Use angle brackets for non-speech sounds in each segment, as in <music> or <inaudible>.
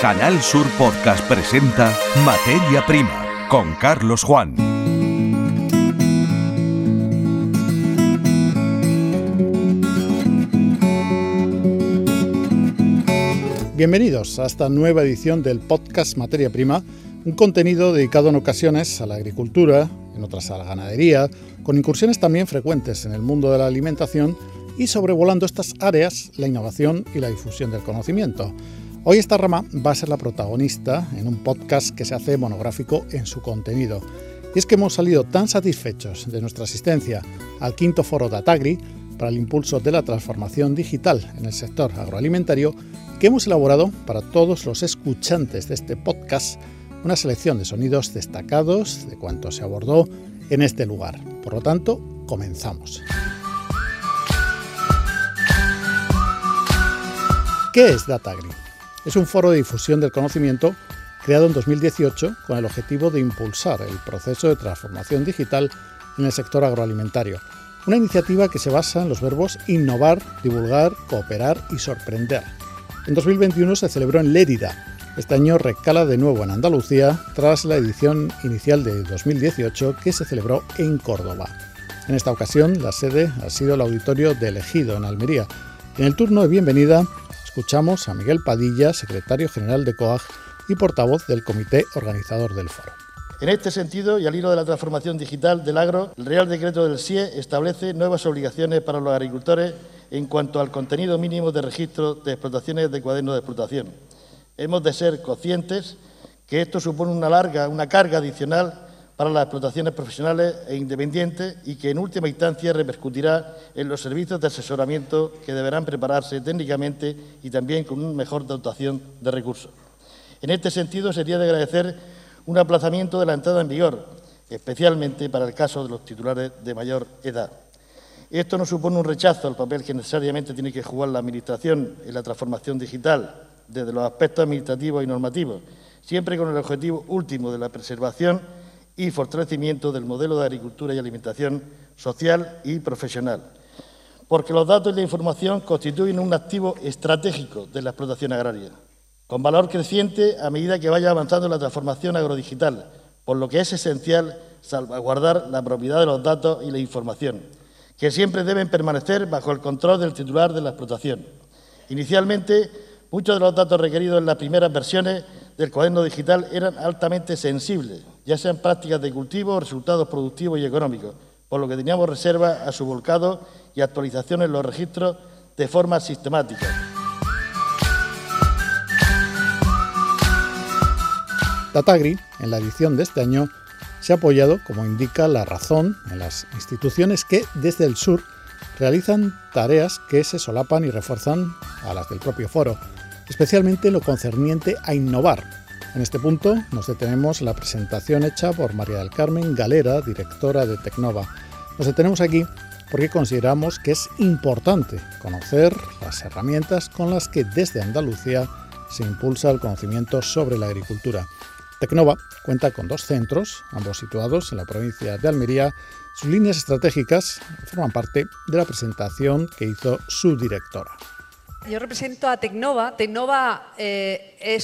Canal Sur Podcast presenta Materia Prima con Carlos Juan. Bienvenidos a esta nueva edición del podcast Materia Prima, un contenido dedicado en ocasiones a la agricultura, en otras a la ganadería, con incursiones también frecuentes en el mundo de la alimentación y sobrevolando estas áreas la innovación y la difusión del conocimiento. Hoy esta rama va a ser la protagonista en un podcast que se hace monográfico en su contenido. Y es que hemos salido tan satisfechos de nuestra asistencia al quinto foro Datagri para el impulso de la transformación digital en el sector agroalimentario que hemos elaborado para todos los escuchantes de este podcast una selección de sonidos destacados de cuanto se abordó en este lugar. Por lo tanto, comenzamos. ¿Qué es Datagri? Es un foro de difusión del conocimiento creado en 2018 con el objetivo de impulsar el proceso de transformación digital en el sector agroalimentario. Una iniciativa que se basa en los verbos innovar, divulgar, cooperar y sorprender. En 2021 se celebró en Lérida. Este año recala de nuevo en Andalucía tras la edición inicial de 2018 que se celebró en Córdoba. En esta ocasión la sede ha sido el auditorio de Elegido en Almería. En el turno de bienvenida escuchamos a Miguel Padilla, secretario general de COAG y portavoz del comité organizador del foro. En este sentido, y al hilo de la transformación digital del agro, el Real Decreto del CIE establece nuevas obligaciones para los agricultores en cuanto al contenido mínimo de registro de explotaciones de cuaderno de explotación. Hemos de ser conscientes que esto supone una larga, una carga adicional para las explotaciones profesionales e independientes y que en última instancia repercutirá en los servicios de asesoramiento que deberán prepararse técnicamente y también con una mejor dotación de recursos. En este sentido, sería de agradecer un aplazamiento de la entrada en vigor, especialmente para el caso de los titulares de mayor edad. Esto no supone un rechazo al papel que necesariamente tiene que jugar la Administración en la transformación digital, desde los aspectos administrativos y normativos, siempre con el objetivo último de la preservación y fortalecimiento del modelo de agricultura y alimentación social y profesional, porque los datos y la información constituyen un activo estratégico de la explotación agraria, con valor creciente a medida que vaya avanzando la transformación agrodigital, por lo que es esencial salvaguardar la propiedad de los datos y la información, que siempre deben permanecer bajo el control del titular de la explotación. Inicialmente, muchos de los datos requeridos en las primeras versiones del cuaderno digital eran altamente sensibles, ya sean prácticas de cultivo, resultados productivos y económicos, por lo que teníamos reserva a su volcado y actualización en los registros de forma sistemática. Datagri, en la edición de este año, se ha apoyado, como indica la razón, en las instituciones que desde el sur realizan tareas que se solapan y refuerzan a las del propio foro, especialmente en lo concerniente a innovar. En este punto nos detenemos en la presentación hecha por María del Carmen Galera, directora de Tecnova. Nos detenemos aquí porque consideramos que es importante conocer las herramientas con las que desde Andalucía se impulsa el conocimiento sobre la agricultura. Tecnova cuenta con dos centros, ambos situados en la provincia de Almería. Sus líneas estratégicas forman parte de la presentación que hizo su directora. Yo represento a Tecnova. Tecnova eh,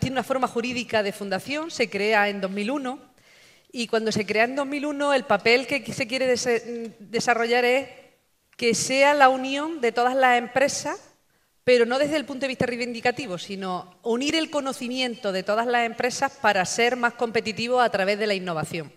tiene una forma jurídica de fundación, se crea en 2001 y cuando se crea en 2001 el papel que se quiere desarrollar es que sea la unión de todas las empresas, pero no desde el punto de vista reivindicativo, sino unir el conocimiento de todas las empresas para ser más competitivos a través de la innovación.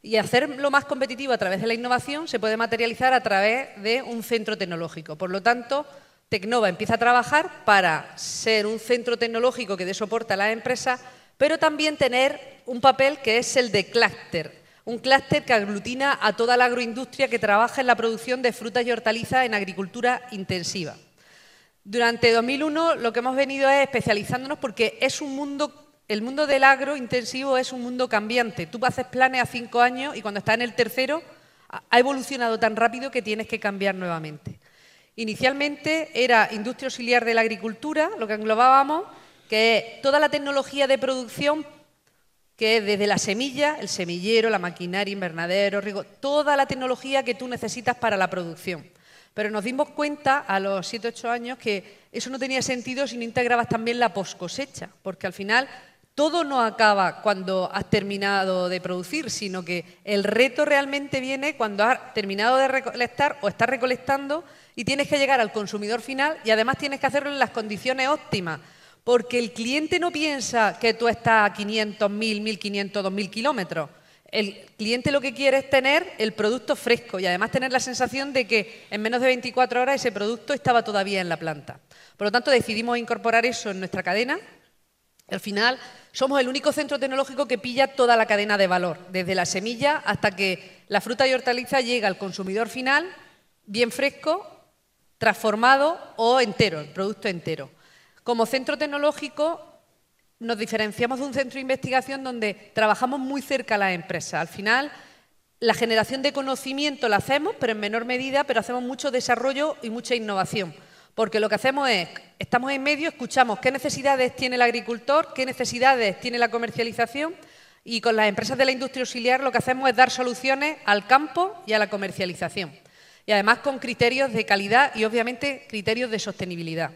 Y hacerlo más competitivo a través de la innovación se puede materializar a través de un centro tecnológico. Por lo tanto, Tecnova empieza a trabajar para ser un centro tecnológico que dé soporte a las empresas, pero también tener un papel que es el de clúster, un clúster que aglutina a toda la agroindustria que trabaja en la producción de frutas y hortalizas en agricultura intensiva. Durante 2001 lo que hemos venido es especializándonos porque es un mundo, el mundo del agro intensivo es un mundo cambiante. Tú haces planes a cinco años y cuando estás en el tercero ha evolucionado tan rápido que tienes que cambiar nuevamente. Inicialmente era industria auxiliar de la agricultura, lo que englobábamos, que es toda la tecnología de producción, que es desde la semilla, el semillero, la maquinaria, invernadero, riego, toda la tecnología que tú necesitas para la producción. Pero nos dimos cuenta a los 7, 8 años que eso no tenía sentido si no integrabas también la poscosecha, porque al final todo no acaba cuando has terminado de producir, sino que el reto realmente viene cuando has terminado de recolectar o estás recolectando y tienes que llegar al consumidor final y además tienes que hacerlo en las condiciones óptimas, porque el cliente no piensa que tú estás a 500, 1000, 1500, 2000 kilómetros. El cliente lo que quiere es tener el producto fresco y además tener la sensación de que en menos de 24 horas ese producto estaba todavía en la planta. Por lo tanto, decidimos incorporar eso en nuestra cadena. Al final, somos el único centro tecnológico que pilla toda la cadena de valor, desde la semilla hasta que la fruta y hortaliza llega al consumidor final, bien fresco, transformado o entero, el producto entero. Como centro tecnológico nos diferenciamos de un centro de investigación donde trabajamos muy cerca a las empresas. Al final, la generación de conocimiento la hacemos, pero en menor medida, pero hacemos mucho desarrollo y mucha innovación. Porque lo que hacemos es, estamos en medio, escuchamos qué necesidades tiene el agricultor, qué necesidades tiene la comercialización y con las empresas de la industria auxiliar lo que hacemos es dar soluciones al campo y a la comercialización. Y además con criterios de calidad y obviamente criterios de sostenibilidad.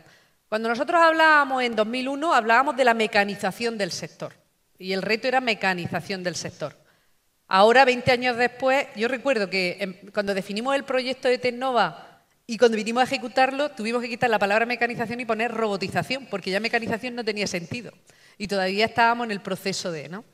Cuando nosotros hablábamos en 2001, hablábamos de la mecanización del sector. Y el reto era mecanización del sector. Ahora, 20 años después, yo recuerdo que cuando definimos el proyecto de Tecnova y cuando vinimos a ejecutarlo, tuvimos que quitar la palabra mecanización y poner robotización, porque ya mecanización no tenía sentido. Y todavía estábamos en el proceso de, ¿no?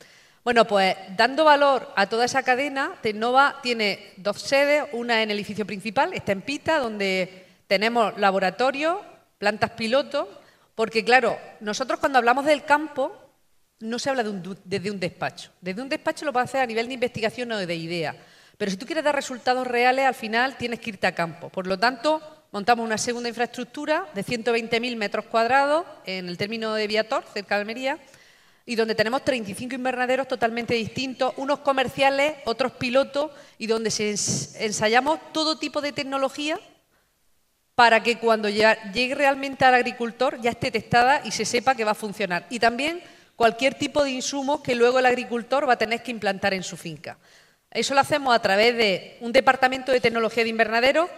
Bueno, pues dando valor a toda esa cadena, Tecnova tiene dos sedes, una en el edificio principal, está en Pita, donde tenemos laboratorio, plantas piloto, porque claro, nosotros cuando hablamos del campo, no se habla desde un despacho. Desde un despacho lo puede hacer a nivel de investigación o de idea. Pero si tú quieres dar resultados reales, al final tienes que irte a campo. Por lo tanto, montamos una segunda infraestructura de 120.000 metros cuadrados en el término de Viator, cerca de Almería, y donde tenemos 35 invernaderos totalmente distintos, unos comerciales, otros pilotos, y donde ensayamos todo tipo de tecnología para que cuando llegue realmente al agricultor ya esté testada y se sepa que va a funcionar. Y también cualquier tipo de insumos que luego el agricultor va a tener que implantar en su finca. Eso lo hacemos a través de un departamento de tecnología de invernadero,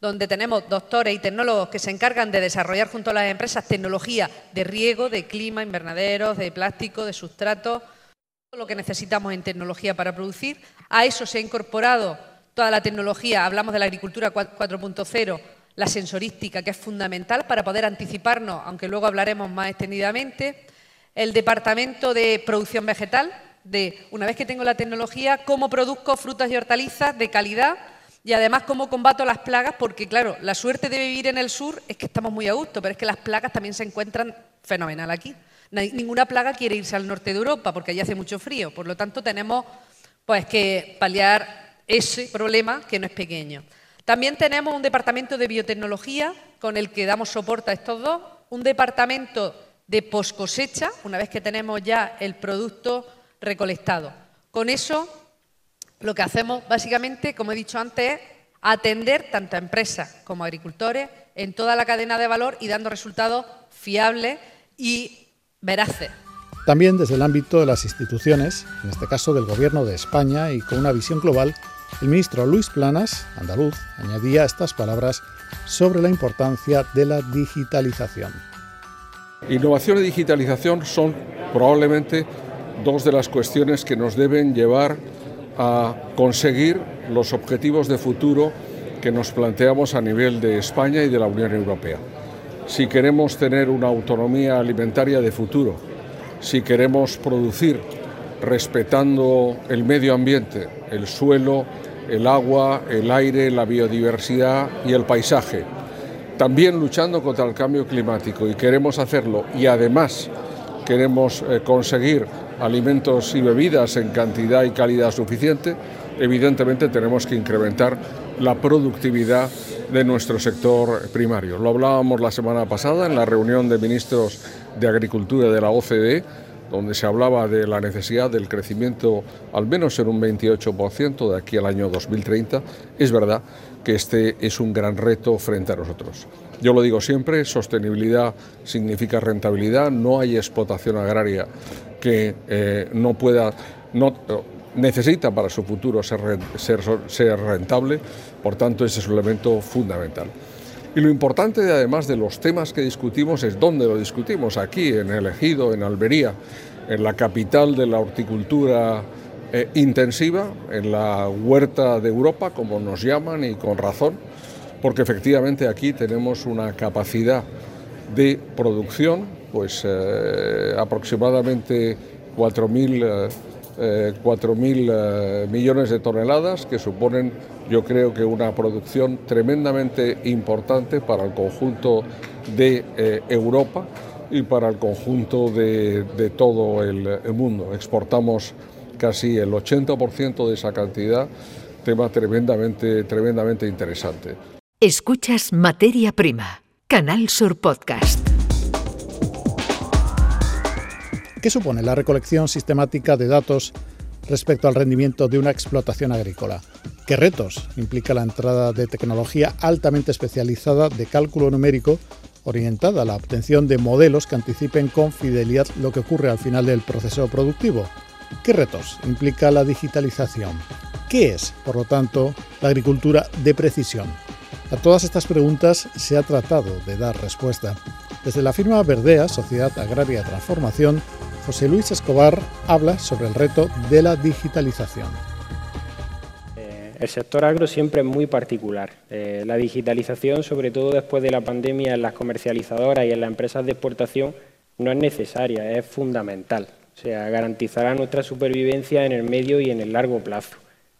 donde tenemos doctores y tecnólogos que se encargan de desarrollar junto a las empresas tecnología de riego, de clima, invernaderos, de plástico, de sustrato, todo lo que necesitamos en tecnología para producir. A eso se ha incorporado toda la tecnología, hablamos de la agricultura 4.0, la sensorística, que es fundamental para poder anticiparnos, aunque luego hablaremos más extendidamente, el departamento de producción vegetal, de, una vez que tengo la tecnología, cómo produzco frutas y hortalizas de calidad y además cómo combato las plagas, porque claro, la suerte de vivir en el sur es que estamos muy a gusto, pero es que las plagas también se encuentran fenomenal aquí. Ninguna plaga quiere irse al norte de Europa porque allí hace mucho frío, por lo tanto tenemos pues que paliar ese problema que no es pequeño. También tenemos un departamento de biotecnología con el que damos soporte a estos dos, un departamento de poscosecha, una vez que tenemos ya el producto recolectado. Con eso, lo que hacemos básicamente, como he dicho antes, es atender tanto a empresas como a agricultores en toda la cadena de valor y dando resultados fiables y veraces. También desde el ámbito de las instituciones, en este caso del Gobierno de España y con una visión global, el ministro Luis Planas, andaluz, añadía estas palabras sobre la importancia de la digitalización. Innovación y digitalización son probablemente dos de las cuestiones que nos deben llevar a conseguir los objetivos de futuro que nos planteamos a nivel de España y de la Unión Europea. Si queremos tener una autonomía alimentaria de futuro, si queremos producir respetando el medio ambiente, el suelo, el agua, el aire, la biodiversidad y el paisaje, también luchando contra el cambio climático y queremos hacerlo y además queremos eh, conseguir alimentos y bebidas en cantidad y calidad suficiente, evidentemente tenemos que incrementar la productividad de nuestro sector primario. Lo hablábamos la semana pasada en la reunión de ministros de Agricultura de la OCDE, donde se hablaba de la necesidad del crecimiento al menos en un 28% de aquí al año 2030. Es verdad que este es un gran reto frente a nosotros. Yo lo digo siempre, sostenibilidad significa rentabilidad, no hay explotación agraria que eh, no pueda, no, necesita para su futuro ser, ser, rentable, por tanto ese es un elemento fundamental. Y lo importante además de los temas que discutimos es dónde lo discutimos, aquí en el Ejido, en Albería, en la capital de la horticultura eh, intensiva, en la huerta de Europa, como nos llaman y con razón, porque efectivamente aquí tenemos una capacidad de producción, pues eh, aproximadamente 4.000 4.000 eh, millones de toneladas, que suponen yo creo que una producción tremendamente importante para el conjunto de Europa y para el conjunto de, todo el, mundo. Exportamos casi el 80% de esa cantidad, tema tremendamente, tremendamente interesante. Escuchas Materia Prima, Canal Sur Podcast. ¿Qué supone la recolección sistemática de datos respecto al rendimiento de una explotación agrícola? ¿Qué retos implica la entrada de tecnología altamente especializada de cálculo numérico orientada a la obtención de modelos que anticipen con fidelidad lo que ocurre al final del proceso productivo? ¿Qué retos implica la digitalización? ¿Qué es, por lo tanto, la agricultura de precisión? A todas estas preguntas se ha tratado de dar respuesta. Desde la firma Verdea, Sociedad Agraria Transformación, José Luis Escobar habla sobre el reto de la digitalización. Eh, el sector agro siempre es muy particular. Eh, la digitalización, sobre todo después de la pandemia en las comercializadoras y en las empresas de exportación, no es necesaria, es fundamental. O sea, garantizará nuestra supervivencia en el medio y en el largo plazo.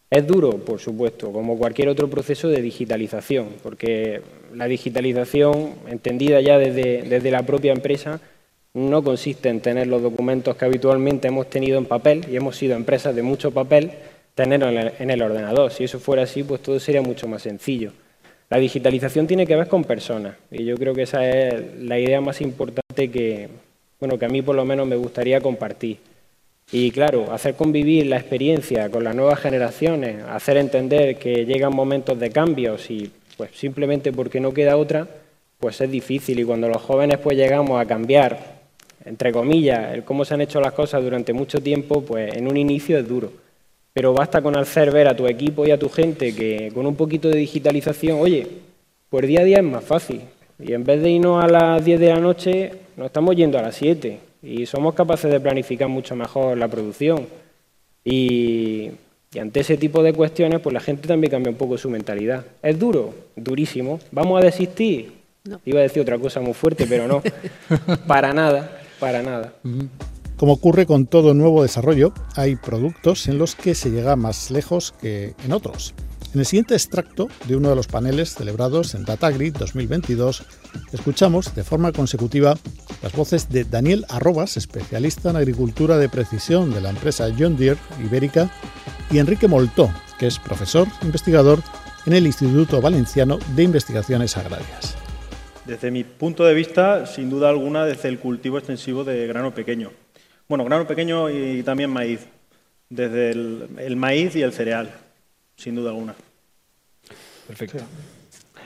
Es duro, por supuesto, como cualquier otro proceso de digitalización, porque la digitalización, entendida ya desde, desde la propia empresa, no consiste en tener los documentos que habitualmente hemos tenido en papel, y hemos sido empresas de mucho papel, tenerlos en el ordenador. Si eso fuera así, pues todo sería mucho más sencillo. La digitalización tiene que ver con personas, y yo creo que esa es la idea más importante que, bueno, que a mí por lo menos me gustaría compartir. Y claro, hacer convivir la experiencia con las nuevas generaciones, hacer entender que llegan momentos de cambios y pues simplemente porque no queda otra, pues es difícil. Y cuando los jóvenes pues llegamos a cambiar entre comillas, el cómo se han hecho las cosas durante mucho tiempo, pues en un inicio es duro. Pero basta con hacer ver a tu equipo y a tu gente que con un poquito de digitalización, oye, pues día a día es más fácil. Y en vez de irnos a las 10 de la noche, nos estamos yendo a las 7. Y somos capaces de planificar mucho mejor la producción. Y, ante ese tipo de cuestiones, pues la gente también cambia un poco su mentalidad. ¿Es duro? Durísimo. ¿Vamos a desistir? Iba a decir otra cosa muy fuerte, pero no. <laughs> Para nada. Para nada. Como ocurre con todo nuevo desarrollo, hay productos en los que se llega más lejos que en otros. En el siguiente extracto de uno de los paneles celebrados en Datagrid 2022, escuchamos de forma consecutiva las voces de Daniel Arrobas, especialista en agricultura de precisión de la empresa John Deere Ibérica, y Enrique Moltó, que es profesor investigador en el Instituto Valenciano de Investigaciones Agrarias. Desde mi punto de vista, sin duda alguna, desde el cultivo extensivo de grano pequeño. Bueno, grano pequeño y también maíz. Desde el, maíz y el cereal, sin duda alguna. Perfecto.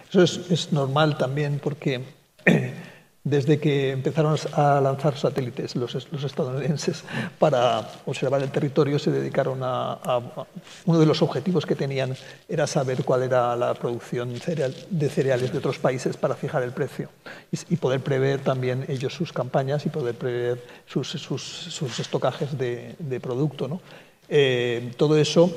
Eso es, es normal también porque <clears throat> desde que empezaron a lanzar satélites los, estadounidenses para observar el territorio, se dedicaron a, Uno de los objetivos que tenían era saber cuál era la producción de cereales de otros países para fijar el precio y, poder prever también ellos sus campañas y poder prever sus, estocajes de, producto. ¿no? Eh, todo eso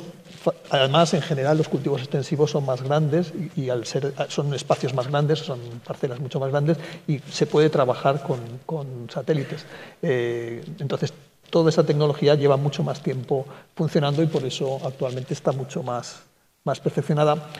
Además, en general, los cultivos extensivos son más grandes y, al ser, son espacios más grandes, son parcelas mucho más grandes y se puede trabajar con, satélites. Eh, entonces, toda esa tecnología lleva mucho más tiempo funcionando y por eso actualmente está mucho más, más perfeccionada.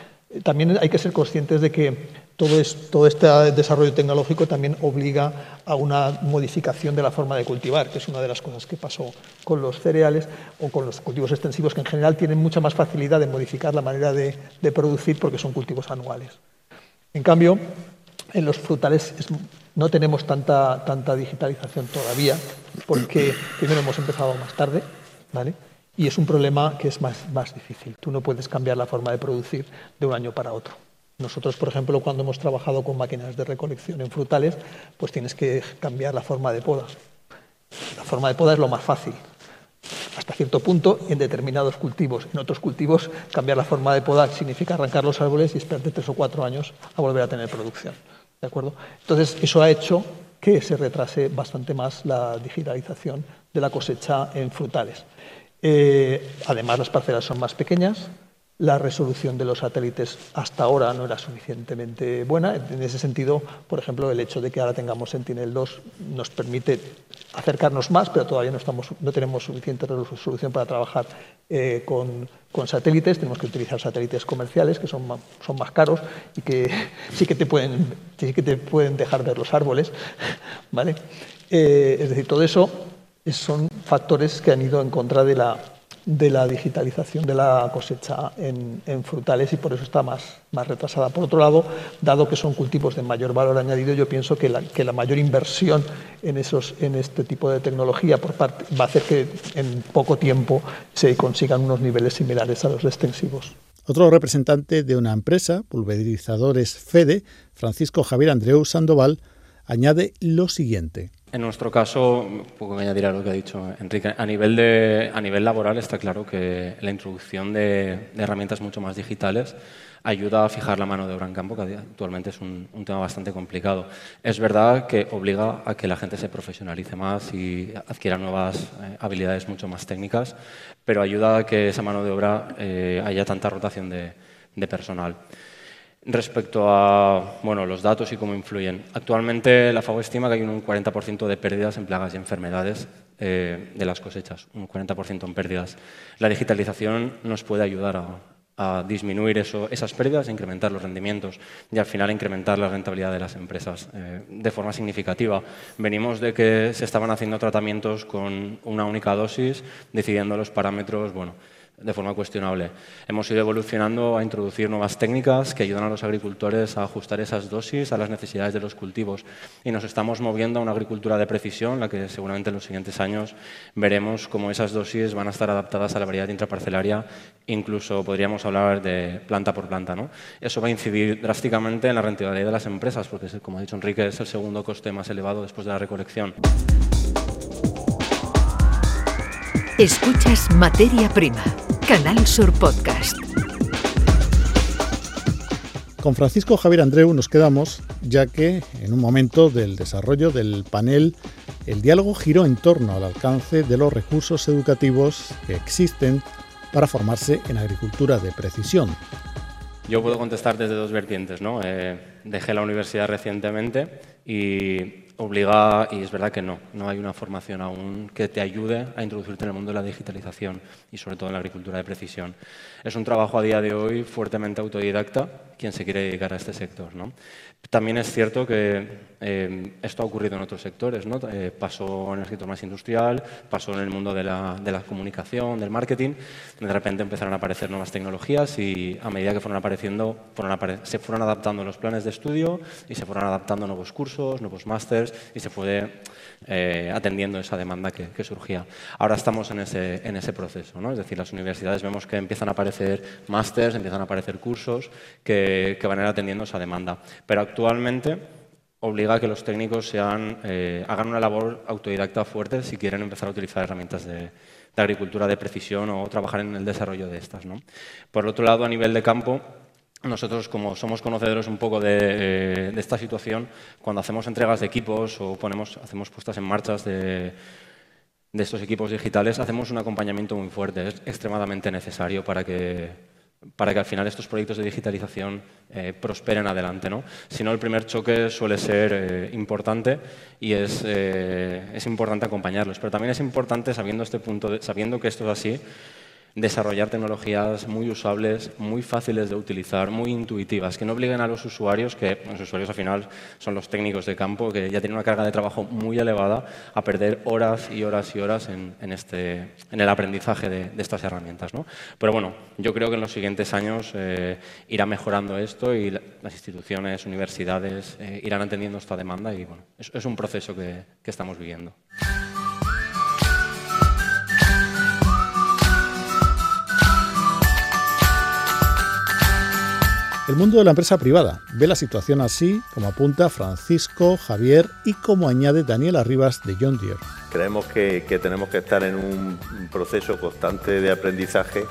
También hay que ser conscientes de que todo, este desarrollo tecnológico también obliga a una modificación de la forma de cultivar, que es una de las cosas que pasó con los cereales o con los cultivos extensivos, que en general tienen mucha más facilidad de modificar la manera de, producir porque son cultivos anuales. En cambio, en los frutales no tenemos tanta, tanta digitalización todavía, porque primero hemos empezado más tarde, ¿vale? Y es un problema que es más, más difícil. Tú no puedes cambiar la forma de producir de un año para otro. Nosotros, por ejemplo, cuando hemos trabajado con máquinas de recolección en frutales, pues tienes que cambiar la forma de poda. La forma de poda es lo más fácil. hasta cierto punto en determinados cultivos. En otros cultivos, cambiar la forma de podar significa arrancar los árboles y esperarte tres o cuatro años a volver a tener producción. ¿De acuerdo? Entonces, eso ha hecho que se retrase bastante más la digitalización de la cosecha en frutales. Eh, además, las parcelas son más pequeñas, la resolución de los satélites hasta ahora no era suficientemente buena. En ese sentido, por ejemplo, el hecho de que ahora tengamos Sentinel-2 nos permite acercarnos más, pero todavía no, tenemos suficiente resolución para trabajar eh, con, satélites. Tenemos que utilizar satélites comerciales que son más, son más caros y que <laughs> sí que te pueden, sí que te pueden dejar ver los árboles. <laughs> ¿vale? Eh, es decir, todo eso son factores que han ido en contra de la de la digitalización de la cosecha en, frutales y por eso está más, más, retrasada. Por otro lado, dado que son cultivos de mayor valor añadido, yo pienso que la, que la mayor inversión en, esos, en este tipo de tecnología por parte, va a hacer que en poco tiempo se consigan unos niveles similares a los extensivos. Otro representante de una empresa, Pulverizadores Fede, Francisco Javier Andreu Sandoval, añade lo siguiente. En nuestro caso, poco añadir a lo que ha dicho Enrique, a nivel, de, a nivel laboral está claro que la introducción de, herramientas mucho más digitales ayuda a fijar la mano de obra en campo, que actualmente es un, tema bastante complicado. Es verdad que obliga a que la gente se profesionalice más y adquiera nuevas eh, habilidades mucho más técnicas, pero ayuda a que esa mano de obra eh, haya tanta rotación de personal. Respecto a bueno, los datos y cómo influyen, actualmente la FAO estima que hay un 40% de pérdidas en plagas y enfermedades eh, de las cosechas, un 40% en pérdidas. La digitalización nos puede ayudar a, disminuir eso, esas pérdidas e incrementar los rendimientos y al final incrementar la rentabilidad de las empresas eh, de forma significativa. Venimos de que se estaban haciendo tratamientos con una única dosis, decidiendo los parámetros, bueno, de forma cuestionable. Hemos ido evolucionando a introducir nuevas técnicas que ayudan a los agricultores a ajustar esas dosis a las necesidades de los cultivos y nos estamos moviendo a una agricultura de precisión, la que seguramente en los siguientes años veremos cómo esas dosis van a estar adaptadas a la variedad intraparcelaria, incluso podríamos hablar de planta por planta. ¿no? Eso va a incidir drásticamente en la rentabilidad de las empresas, porque, como ha dicho Enrique, es el segundo coste más elevado después de la recolección. Escuchas Materia Prima, Canal Sur Podcast. Con Francisco Javier Andreu nos quedamos, ya que en un momento del desarrollo del panel, el diálogo giró en torno al alcance de los recursos educativos que existen para formarse en agricultura de precisión. Yo puedo contestar desde dos vertientes. ¿no? Eh, dejé la universidad recientemente y obliga, y es verdad que no, no hay una formación aún que te ayude a introducirte en el mundo de la digitalización y sobre todo en la agricultura de precisión. Es un trabajo a día de hoy fuertemente autodidacta quien se quiere dedicar a este sector. ¿no? También es cierto que eh, esto ha ocurrido en otros sectores. ¿no? Eh, pasó en el sector más industrial, pasó en el mundo de la, de la, comunicación, del marketing. De repente empezaron a aparecer nuevas tecnologías y a medida que fueron apareciendo, se fueron adaptando los planes de estudio y se fueron adaptando nuevos cursos, nuevos y se fue eh, atendiendo esa demanda que, surgía. Ahora estamos en ese, proceso. ¿no? Es decir, las universidades vemos que empiezan a aparecer másters, empiezan a aparecer cursos que que, van a ir atendiendo esa demanda. Pero actualmente obliga a que los técnicos sean, eh, hagan una labor autodidacta fuerte si quieren empezar a utilizar herramientas de, agricultura de precisión o trabajar en el desarrollo de estas. ¿no? Por otro lado, a nivel de campo, nosotros, como somos conocedores un poco de, eh, de, esta situación, cuando hacemos entregas de equipos o hacemos puestas en marcha de, de estos equipos digitales, hacemos un acompañamiento muy fuerte. Es extremadamente necesario para que para que al final estos proyectos de digitalización eh, prosperen adelante. ¿no? Si no, el primer choque suele ser eh, importante y es, eh, importante acompañarlos. Pero también es importante, sabiendo, este punto sabiendo que esto es así, desarrollar tecnologías muy usables, muy fáciles de utilizar, muy intuitivas, que no obliguen a los usuarios, que los usuarios al final son los técnicos de campo, que ya tienen una carga de trabajo muy elevada, a perder horas y horas y horas en, este, en el aprendizaje de, estas herramientas. ¿no? Pero bueno, yo creo que en los siguientes años eh, irá mejorando esto y las instituciones, universidades eh, irán entendiendo esta demanda y bueno, es, un proceso que estamos viviendo. El mundo de la empresa privada ve la situación así, como apunta Francisco, Javier y como añade Daniel Arribas de John Deere. Creemos que, tenemos que estar en un proceso constante de aprendizaje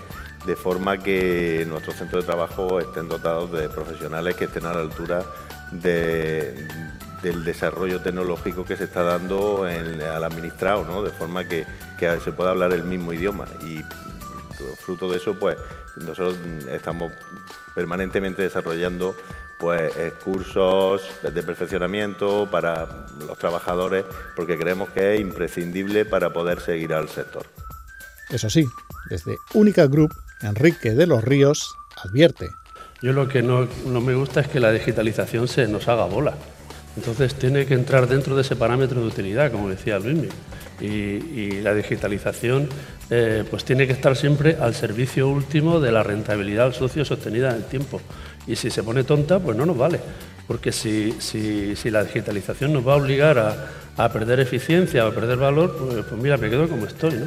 de forma que nuestros centros de trabajo estén dotados de profesionales que estén a la altura del desarrollo tecnológico que se está dando al administrado, de forma que, que se pueda hablar el mismo idioma. Fruto de eso, pues nosotros estamos permanentemente desarrollando pues cursos de perfeccionamiento para los trabajadores porque creemos que es imprescindible para poder seguir al sector. Eso sí, desde Única Group, Enrique de los Ríos advierte. Yo lo que no, me gusta es que la digitalización se nos haga bola. Entonces tiene que entrar dentro de ese parámetro de utilidad, como decía Luis. Y, y la digitalización eh, pues tiene que estar siempre al servicio último de la rentabilidad al socio sostenida en el tiempo. Y si se pone tonta, pues no nos vale, porque si, la digitalización nos va a obligar a, perder eficiencia o a perder valor, pues, pues, mira, me quedo como estoy. ¿no?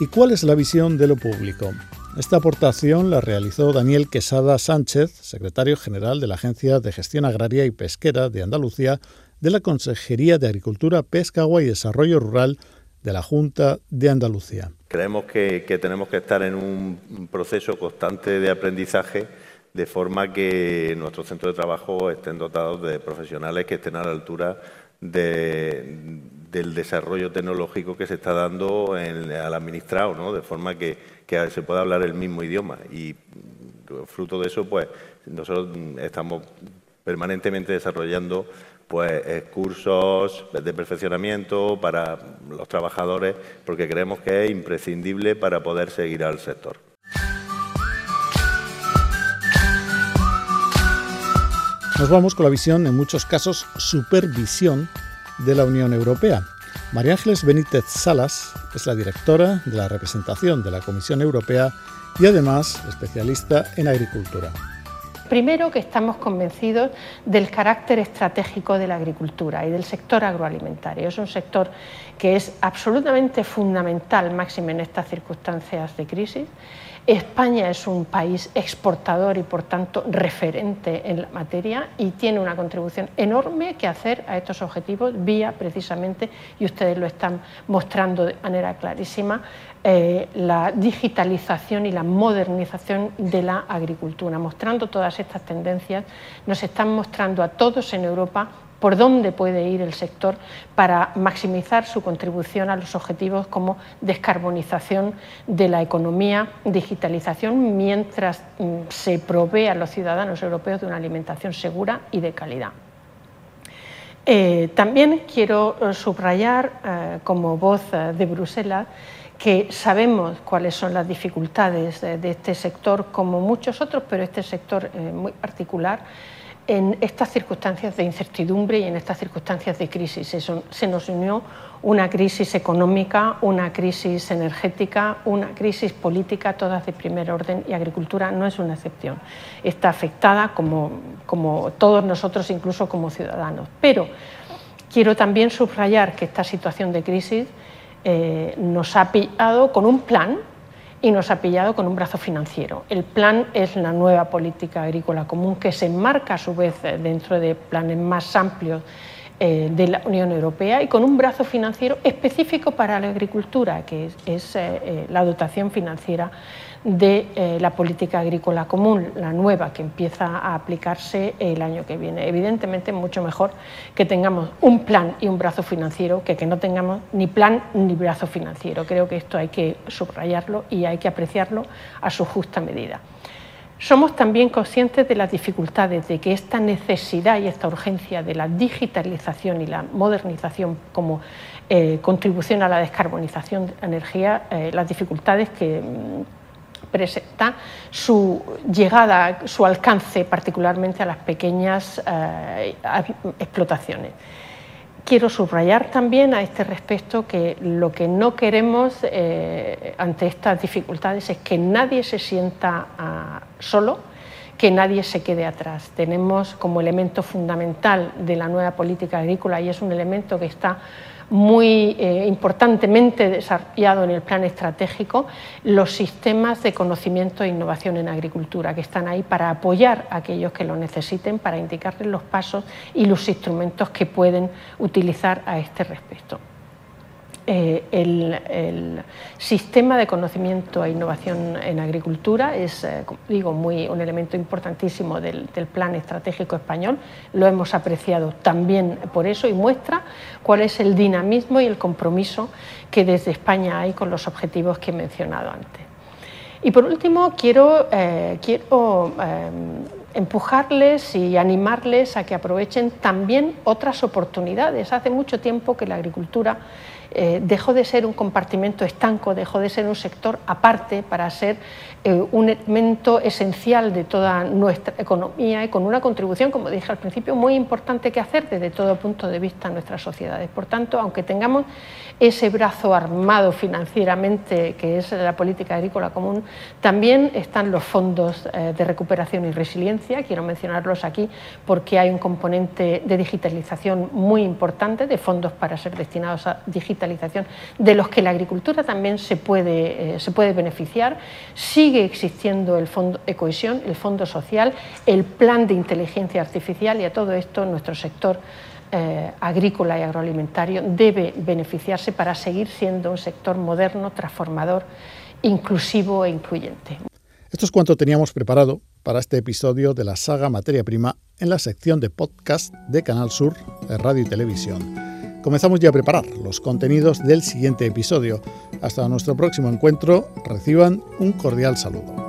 ¿Y cuál es la visión de lo público? Esta aportación la realizó Daniel Quesada Sánchez, secretario general de la Agencia de Gestión Agraria y Pesquera de Andalucía, de la Consejería de Agricultura, Pesca, Agua y Desarrollo Rural de la Junta de Andalucía. Creemos que tenemos que estar en un proceso constante de aprendizaje de forma que nuestros centros de trabajo estén dotados de profesionales que estén a la altura del desarrollo tecnológico que se está dando al administrado, ¿no? de forma que, se pueda hablar el mismo idioma. Y fruto de eso, pues nosotros estamos permanentemente desarrollando pues cursos de perfeccionamiento para los trabajadores porque creemos que es imprescindible para poder seguir al sector. Nos vamos con la visión, en muchos casos, supervisión de la Unión Europea. María Ángeles Benítez Salas es la directora de la representación de la Comisión Europea y además especialista en agricultura. Primero que estamos convencidos del carácter estratégico de la agricultura y del sector agroalimentario. Es un sector que es absolutamente fundamental, máximo en estas circunstancias de crisis, España es un país exportador y por tanto referente en la materia y tiene una contribución enorme que hacer a estos objetivos vía precisamente, y ustedes lo están mostrando de manera clarísima, eh, la digitalización y la modernización de la agricultura. Mostrando todas estas tendencias, nos están mostrando a todos en Europa por dónde puede ir el sector para maximizar su contribución a los objetivos como descarbonización de la economía, digitalización, mientras mm, se provee a los ciudadanos europeos de una alimentación segura y de calidad. Eh, también quiero eh, subrayar, eh, como voz de Bruselas, que sabemos cuáles son las dificultades de este sector, como muchos otros, pero este sector muy particular en estas circunstancias de incertidumbre y en estas circunstancias de crisis. Se nos unió una crisis económica, una crisis energética, una crisis política, todas de primer orden y agricultura no es una excepción. Está afectada como, todos nosotros, incluso como ciudadanos. Pero quiero también subrayar que esta situación de crisis eh, nos ha pillado con un plan y nos ha pillado con un brazo financiero. El plan es la nueva política agrícola común que se enmarca a su vez dentro de planes más amplios eh, de la Unión Europea y con un brazo financiero específico para la agricultura, que es, eh, eh, la dotación financiera de la política agrícola común, la nueva que empieza a aplicarse el año que viene. Evidentemente, mucho mejor que tengamos un plan y un brazo financiero que que no tengamos ni plan ni brazo financiero. Creo que esto hay que subrayarlo y hay que apreciarlo a su justa medida. Somos también conscientes de las dificultades de que esta necesidad y esta urgencia de la digitalización y la modernización como eh, contribución a la descarbonización de la energía, eh, las dificultades que mm, presenta su llegada, su alcance particularmente a las pequeñas eh, explotaciones. Quiero subrayar también a este respecto que lo que no queremos eh, ante estas dificultades es que nadie se sienta ah, solo, que nadie se quede atrás. Tenemos como elemento fundamental de la nueva política agrícola y es un elemento que está muy eh, importantemente desarrollado en el plan estratégico los sistemas de conocimiento e innovación en agricultura, que están ahí para apoyar a aquellos que lo necesiten, para indicarles los pasos y los instrumentos que pueden utilizar a este respecto. Eh, el, sistema de conocimiento e innovación en agricultura es, eh, digo, muy, un elemento importantísimo del, plan estratégico español. Lo hemos apreciado también por eso y muestra cuál es el dinamismo y el compromiso que desde España hay con los objetivos que he mencionado antes. Y por último, quiero, eh, quiero empujarles y animarles a que aprovechen también otras oportunidades. Hace mucho tiempo que la agricultura eh, dejó de ser un compartimento estanco, dejó de ser un sector aparte para ser eh, un elemento esencial de toda nuestra economía y con una contribución, como dije al principio, muy importante que hacer desde todo punto de vista en nuestras sociedades. Por tanto, aunque tengamos ese brazo armado financieramente que es la política agrícola común, también están los fondos eh, de recuperación y resiliencia, quiero mencionarlos aquí porque hay un componente de digitalización muy importante, de fondos para ser destinados a de los que la agricultura también se puede, eh, se puede beneficiar. Sigue existiendo el fondo de cohesión, el fondo social, el plan de inteligencia artificial y a todo esto nuestro sector eh, agrícola y agroalimentario debe beneficiarse para seguir siendo un sector moderno, transformador, inclusivo e incluyente. Esto es cuanto teníamos preparado para este episodio de la saga Materia Prima en la sección de podcast de Canal Sur de Radio y Televisión. Comenzamos ya a preparar los contenidos del siguiente episodio. Hasta nuestro próximo encuentro, reciban un cordial saludo.